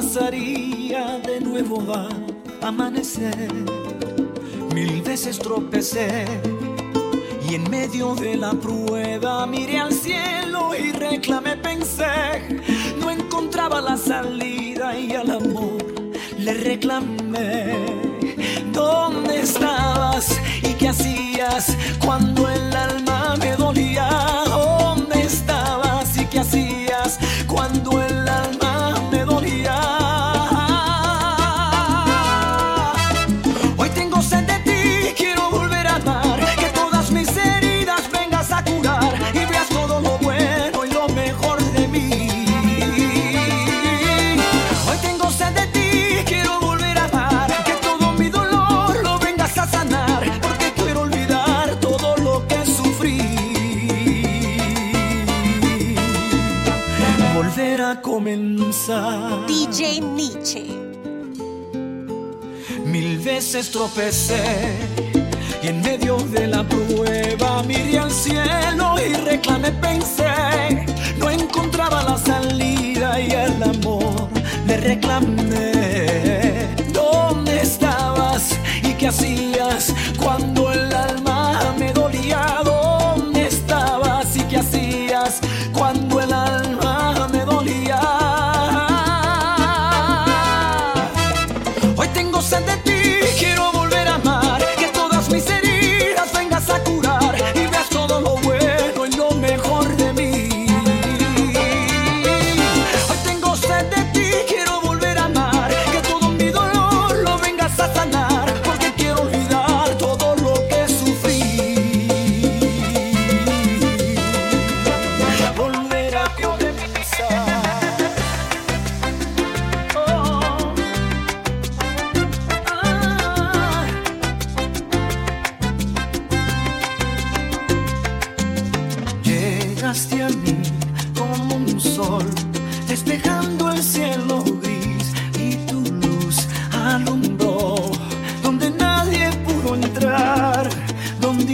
pasaría de nuevo a amanecer. Mil veces tropecé y en medio de la prueba miré al cielo y reclamé, pensé, no encontraba la salida y al amor le reclamé. ¿Dónde estabas y qué hacías cuando el alma me dolía? ¿Dónde estabas DJ Nietzsche. Mil veces tropecé y en medio de la prueba miré al cielo y reclamé, pensé, no encontraba la salida y el amor le reclamé. ¿Dónde estabas y qué hacías cuando el alma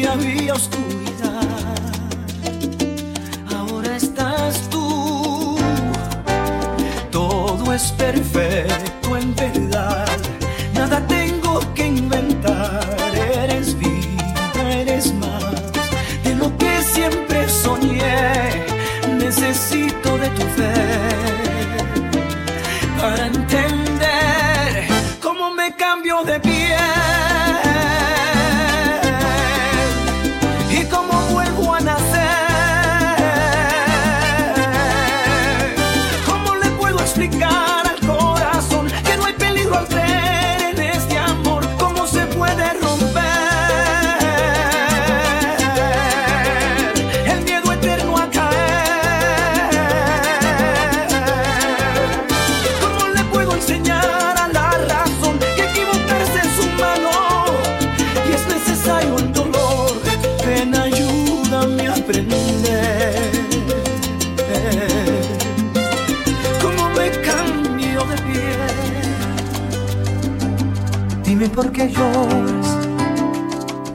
había oscuridad. Ahora estás tú, todo es perfecto en verdad, nada tengo que inventar, eres vida, eres más. De lo que siempre soñé, necesito de tu fe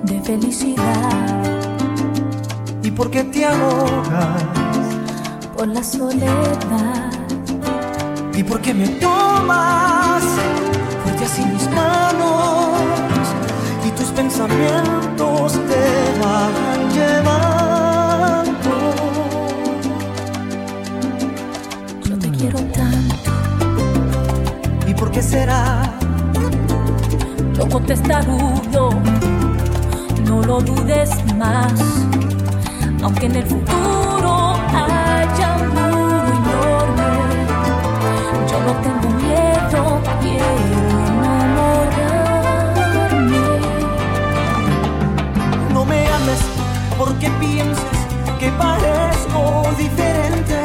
De felicidad y por qué te ahogas por la soledad. y por qué me tomas fuerte así mis manos y tus pensamientos te van llevando. Yo te quiero tanto, ¿Y por qué será? Loco testarudo, no lo dudes más. Aunque en el futuro haya un muro enorme, yo no tengo miedo, quiero enamorarme. No me ames porque piensas que parezco diferente.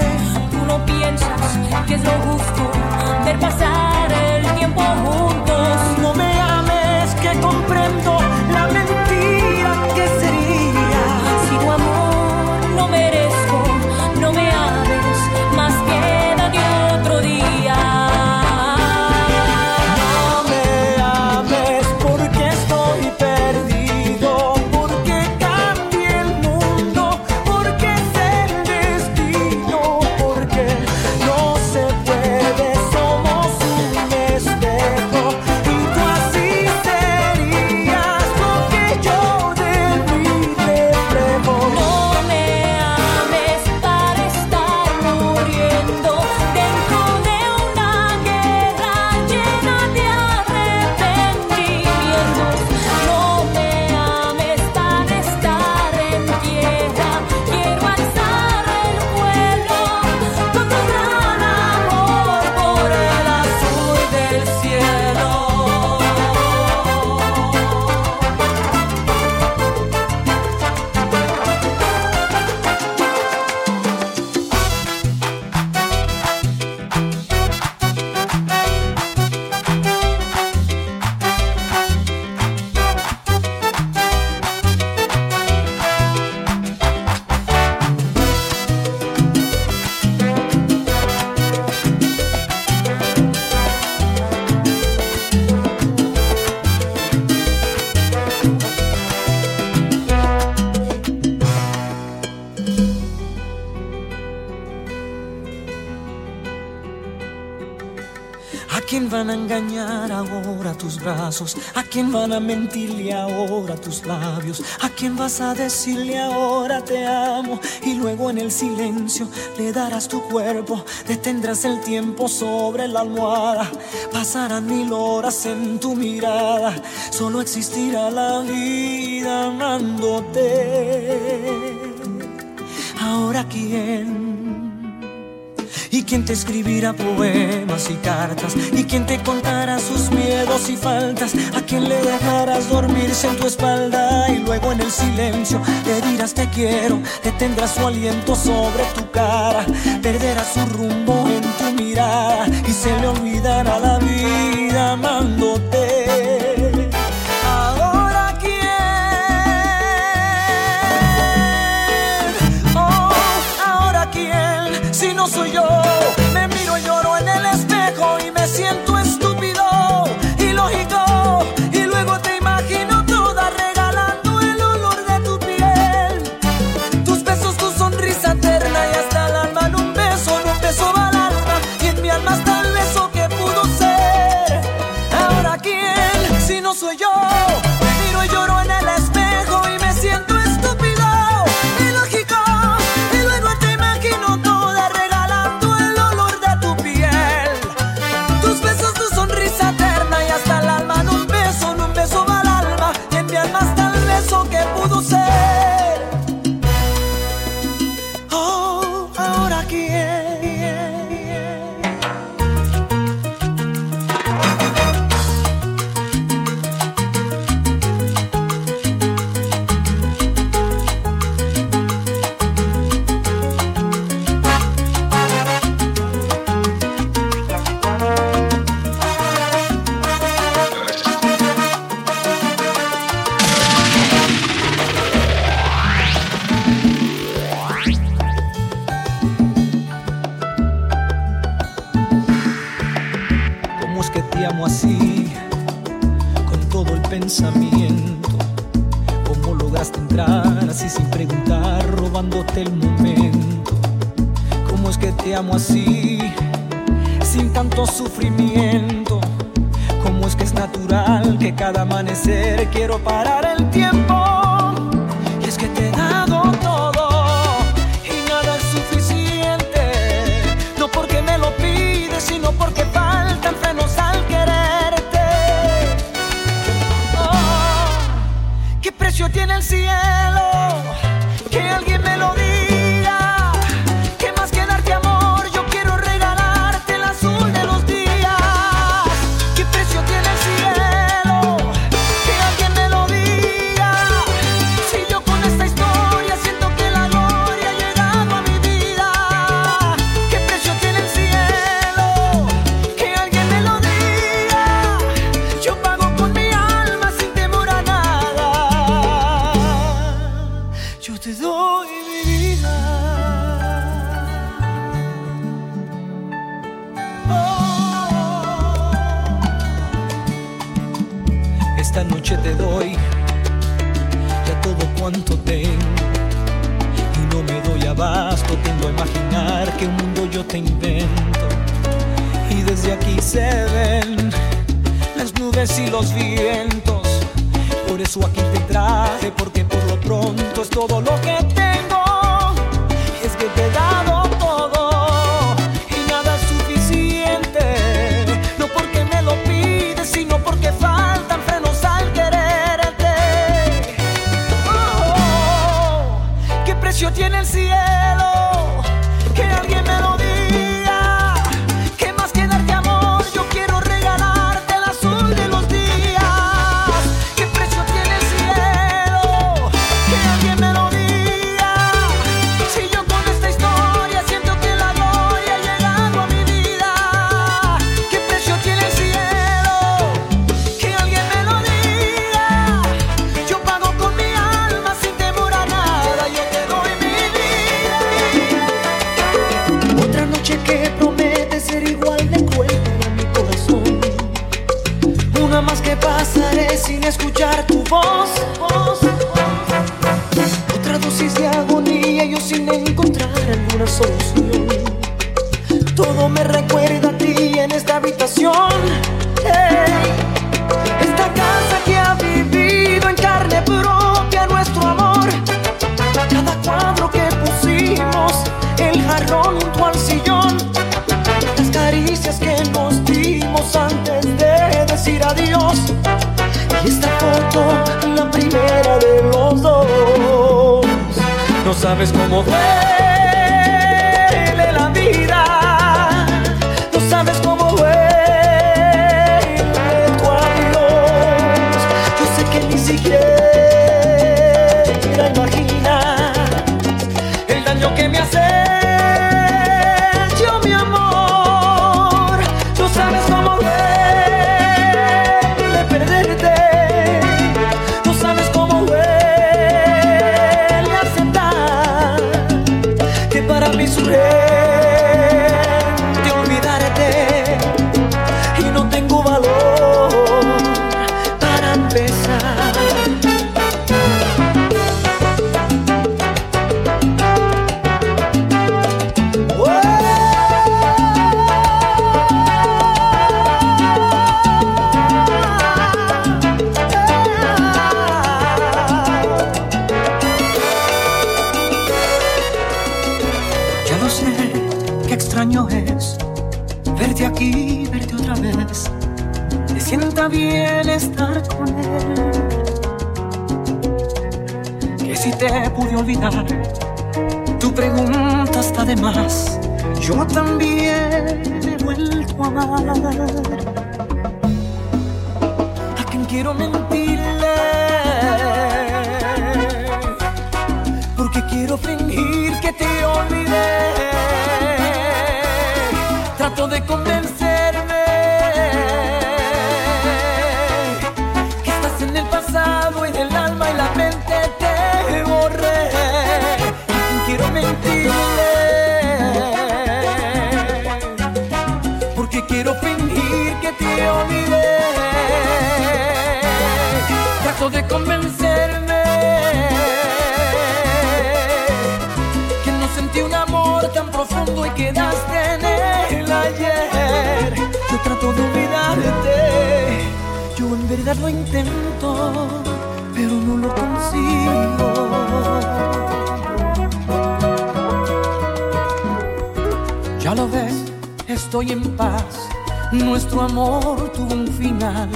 Tú no piensas que es lo justo ver pasar el tiempo juntos. No me comprendo quién van a mentirle ahora tus labios? ¿A quién vas a decirle ahora te amo? Y luego en el silencio le darás tu cuerpo, detendrás el tiempo sobre la almohada. Pasarán mil horas en tu mirada, solo existirá la vida amándote. Ahora quién y quien te escribirá poemas y cartas, y quien te contará sus miedos y faltas, a quien le dejarás dormirse en tu espalda y luego en el silencio le dirás te quiero, detendrás su aliento sobre tu cara, perderás su rumbo en tu mirada y se le olvidará la vida amándote. Olvidé. Trato de convencerme que no sentí un amor tan profundo y quedaste en el ayer. Yo trato de olvidarte, yo en verdad lo intento, pero no lo consigo. Ya lo ves, estoy en paz. Nuestro amor tuvo un final,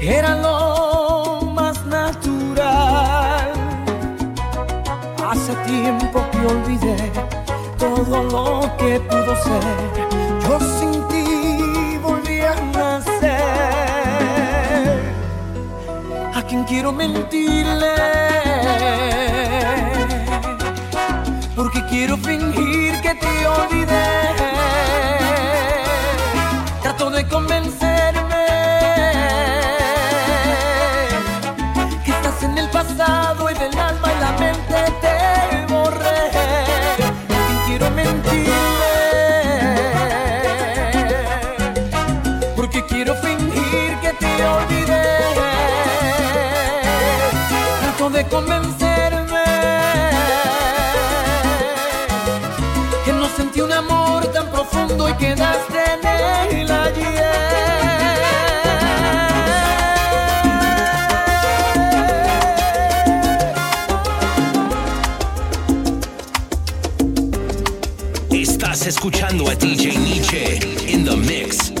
era lo más natural. Hace tiempo que olvidé todo lo que pudo ser. Yo sin ti volví a nacer. A quien quiero mentirle, porque quiero fingir que te olvidé. De convencerme que estás en el pasado y del alma y la mente te borré. Y quiero mentirle porque quiero fingir que te olvidé. Trato de convencerme que no sentí un amor profundo y quedaste en el ayer. Estás escuchando a DJ Nietzsche. In the mix.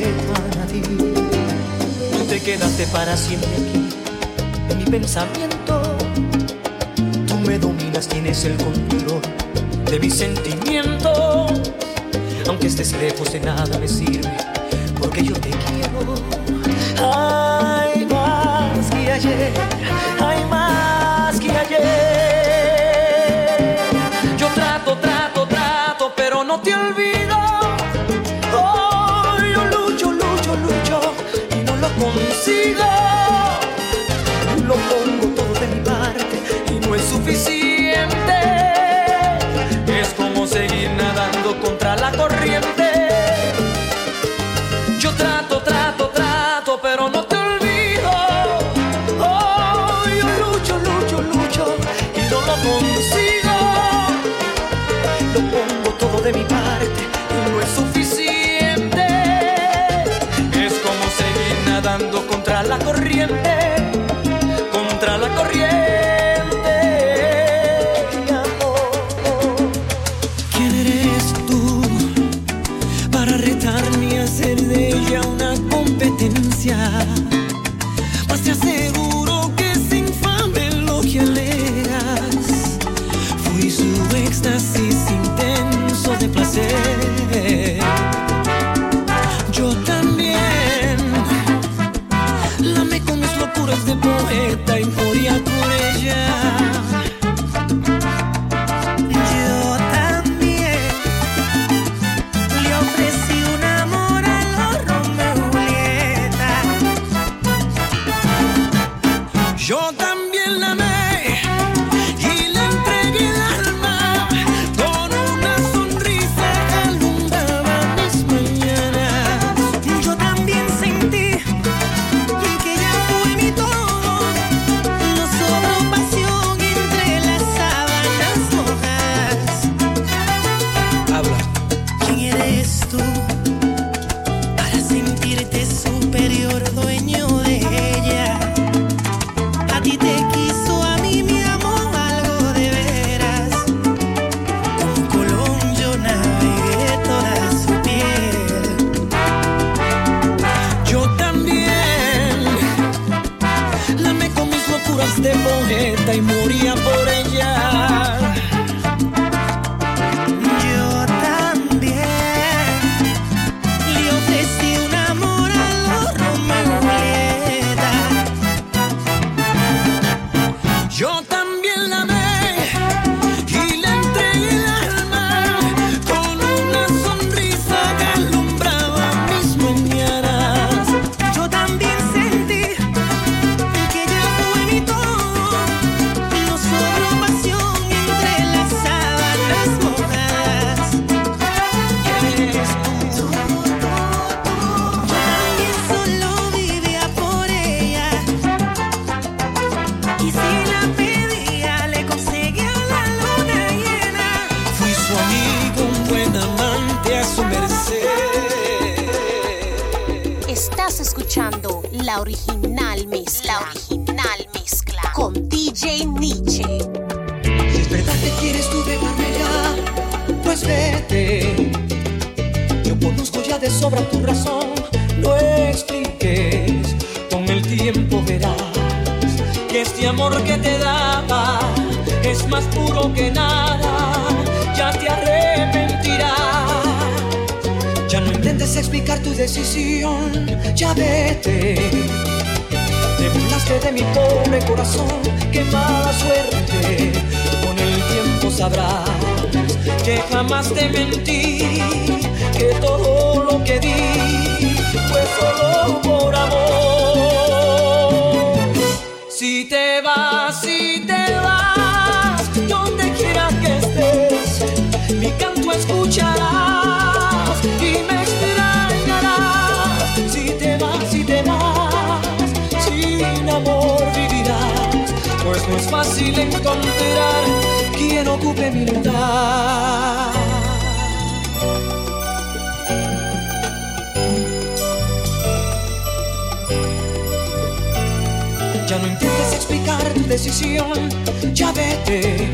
Sepan a ti. Tú te quedaste para siempre aquí en mi pensamiento. Tú me dominas, tienes el control de mis sentimientos. Aunque estés lejos de nada me sirve, porque yo te quiero. Hay más que ayer, consigo. Lo pongo todo de mi parte y no es suficiente. Es como seguir nadando contra la corriente. Yo trato, trato, trato, pero no te olvido. Oh, yo lucho, lucho, lucho y no lo consigo. Lo pongo todo de mi parte la corriente. La original mezcla. La original mezcla con DJ Nietzsche. Si es verdad que quieres tú dejarme ya, pues vete. Yo conozco ya de sobra tu razón, no expliques. Con el tiempo verás que este amor que te daba es más puro que nada. Ya te arrepentirás. Explicar tu decisión, ya vete. Te burlaste de mi pobre corazón, qué mala suerte. Con el tiempo sabrás que jamás te mentí, que todo lo que di fue solo ocupe mi lugar. Ya no intentes explicar tu decisión, ya vete.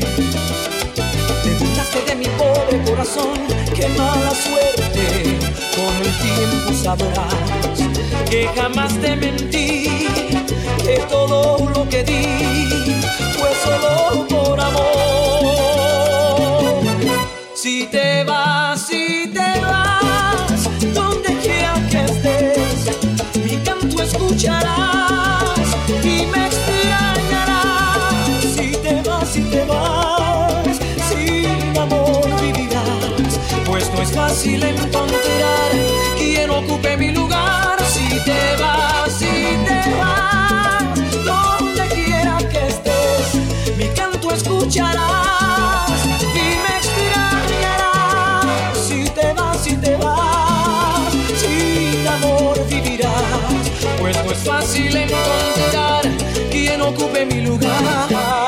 Te burlaste de mi pobre corazón, qué mala suerte. Con el tiempo sabrás que jamás te mentí, que todo lo que di fue solo por amor. Si te vas, si te vas, donde quiera que estés, mi canto escucharás y me extrañarás. Si te vas, si te vas, sin amor vivirás, pues no es fácil encontrar quien ocupe mi lugar. Si te vas, si te vas, donde quiera que estés, mi canto escucharás amor vivirás, pues no es fácil encontrar quien ocupe mi lugar.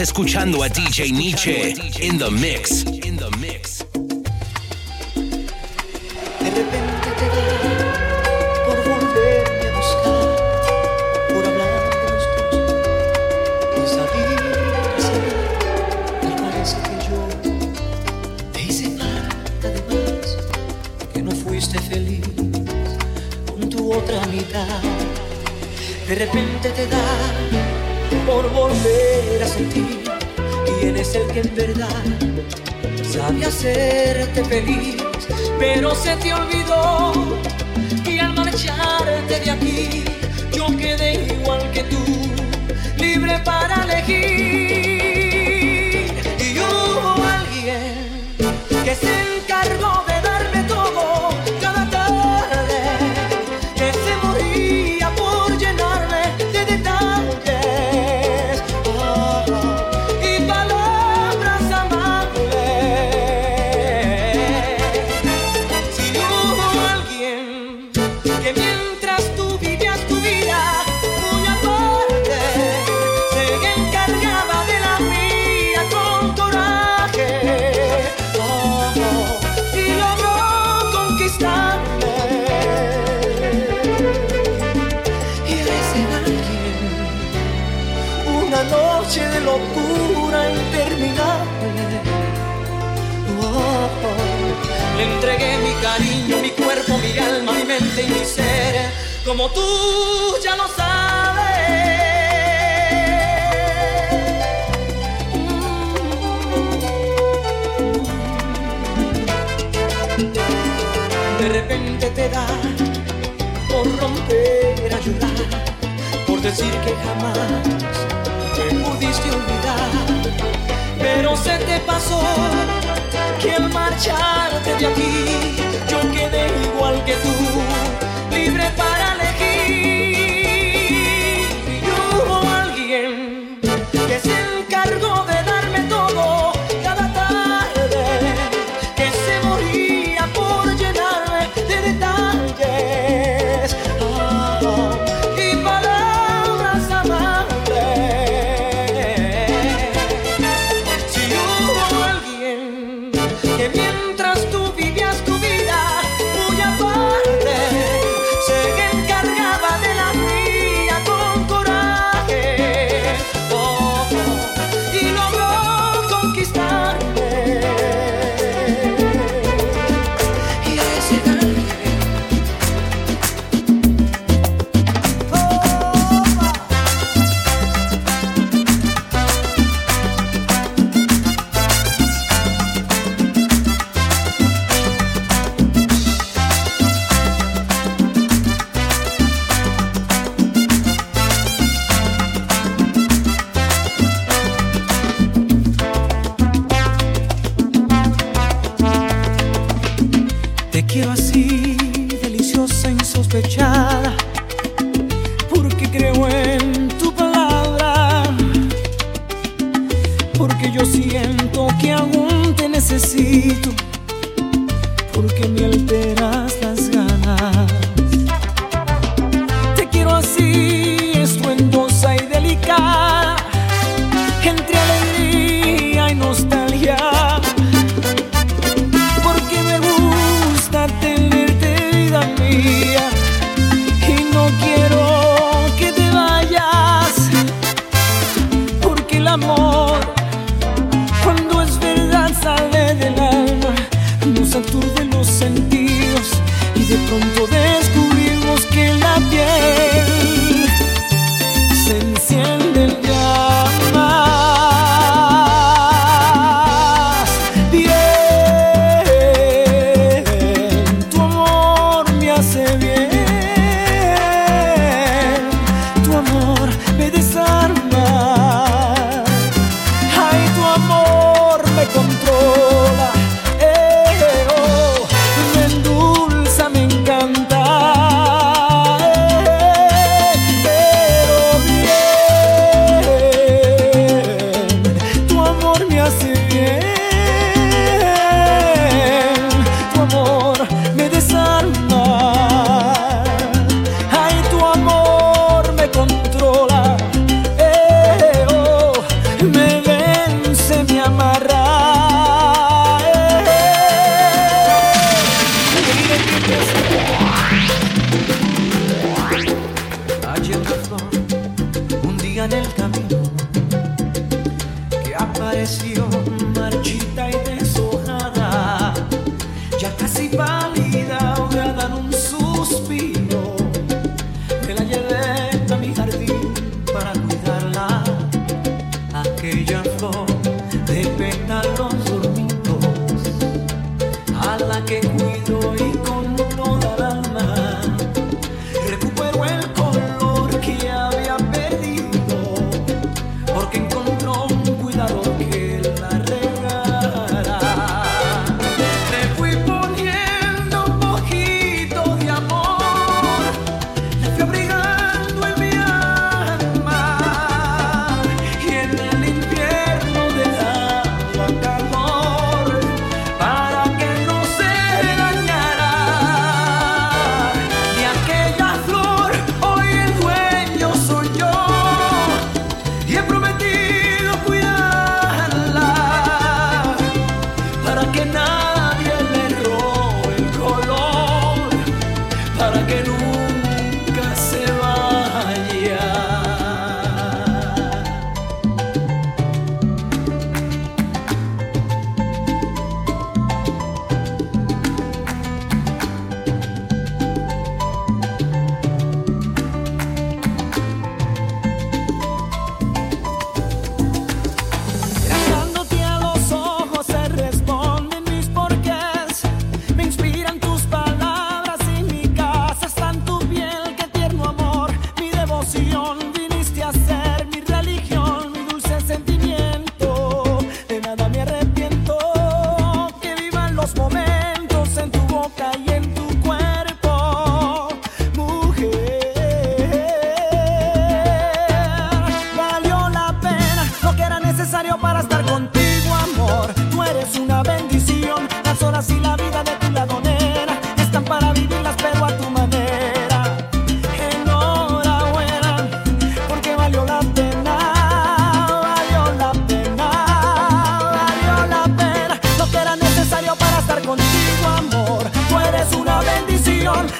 escuchando a DJ Nietzsche in the mix. pero se te olvidó. ser como tú ya no sabes. De repente te da por romper a por decir que jamás te pudiste olvidar, pero se te pasó que al marcharte de aquí yo que sospechar, porque creo en tu palabra, porque yo siento que aún te necesito.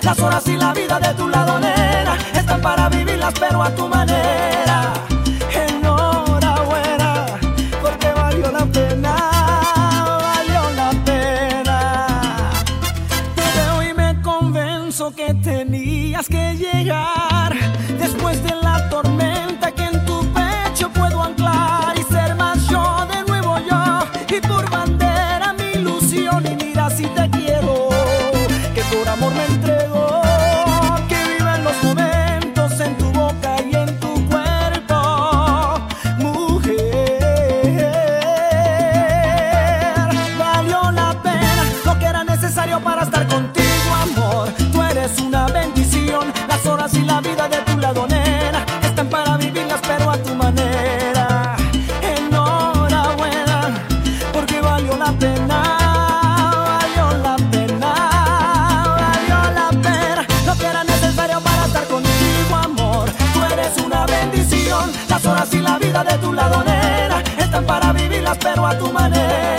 Las horas y la vida de tu lado ladonera están para vivirlas, pero a tu manera. espero a tu maneira.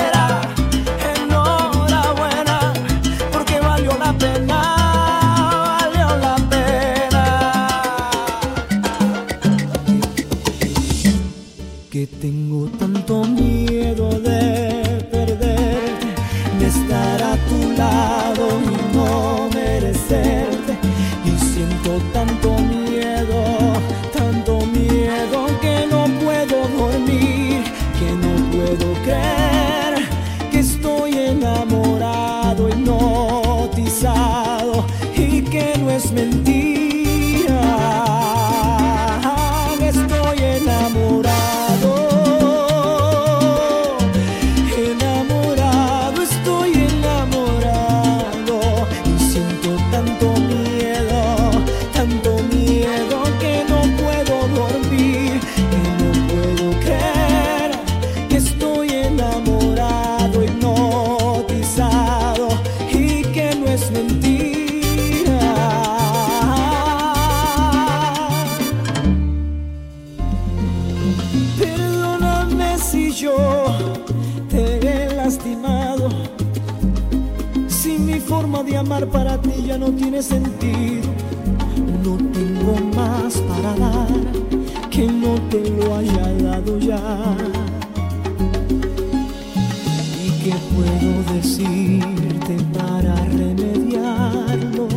¿Qué puedo decirte para remediarlo?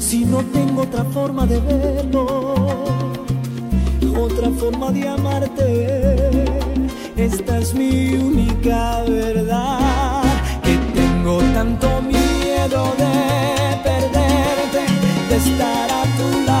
Si no tengo otra forma de verlo, otra forma de amarte, esta es mi única verdad. Que tengo tanto miedo de perderte, de estar a tu lado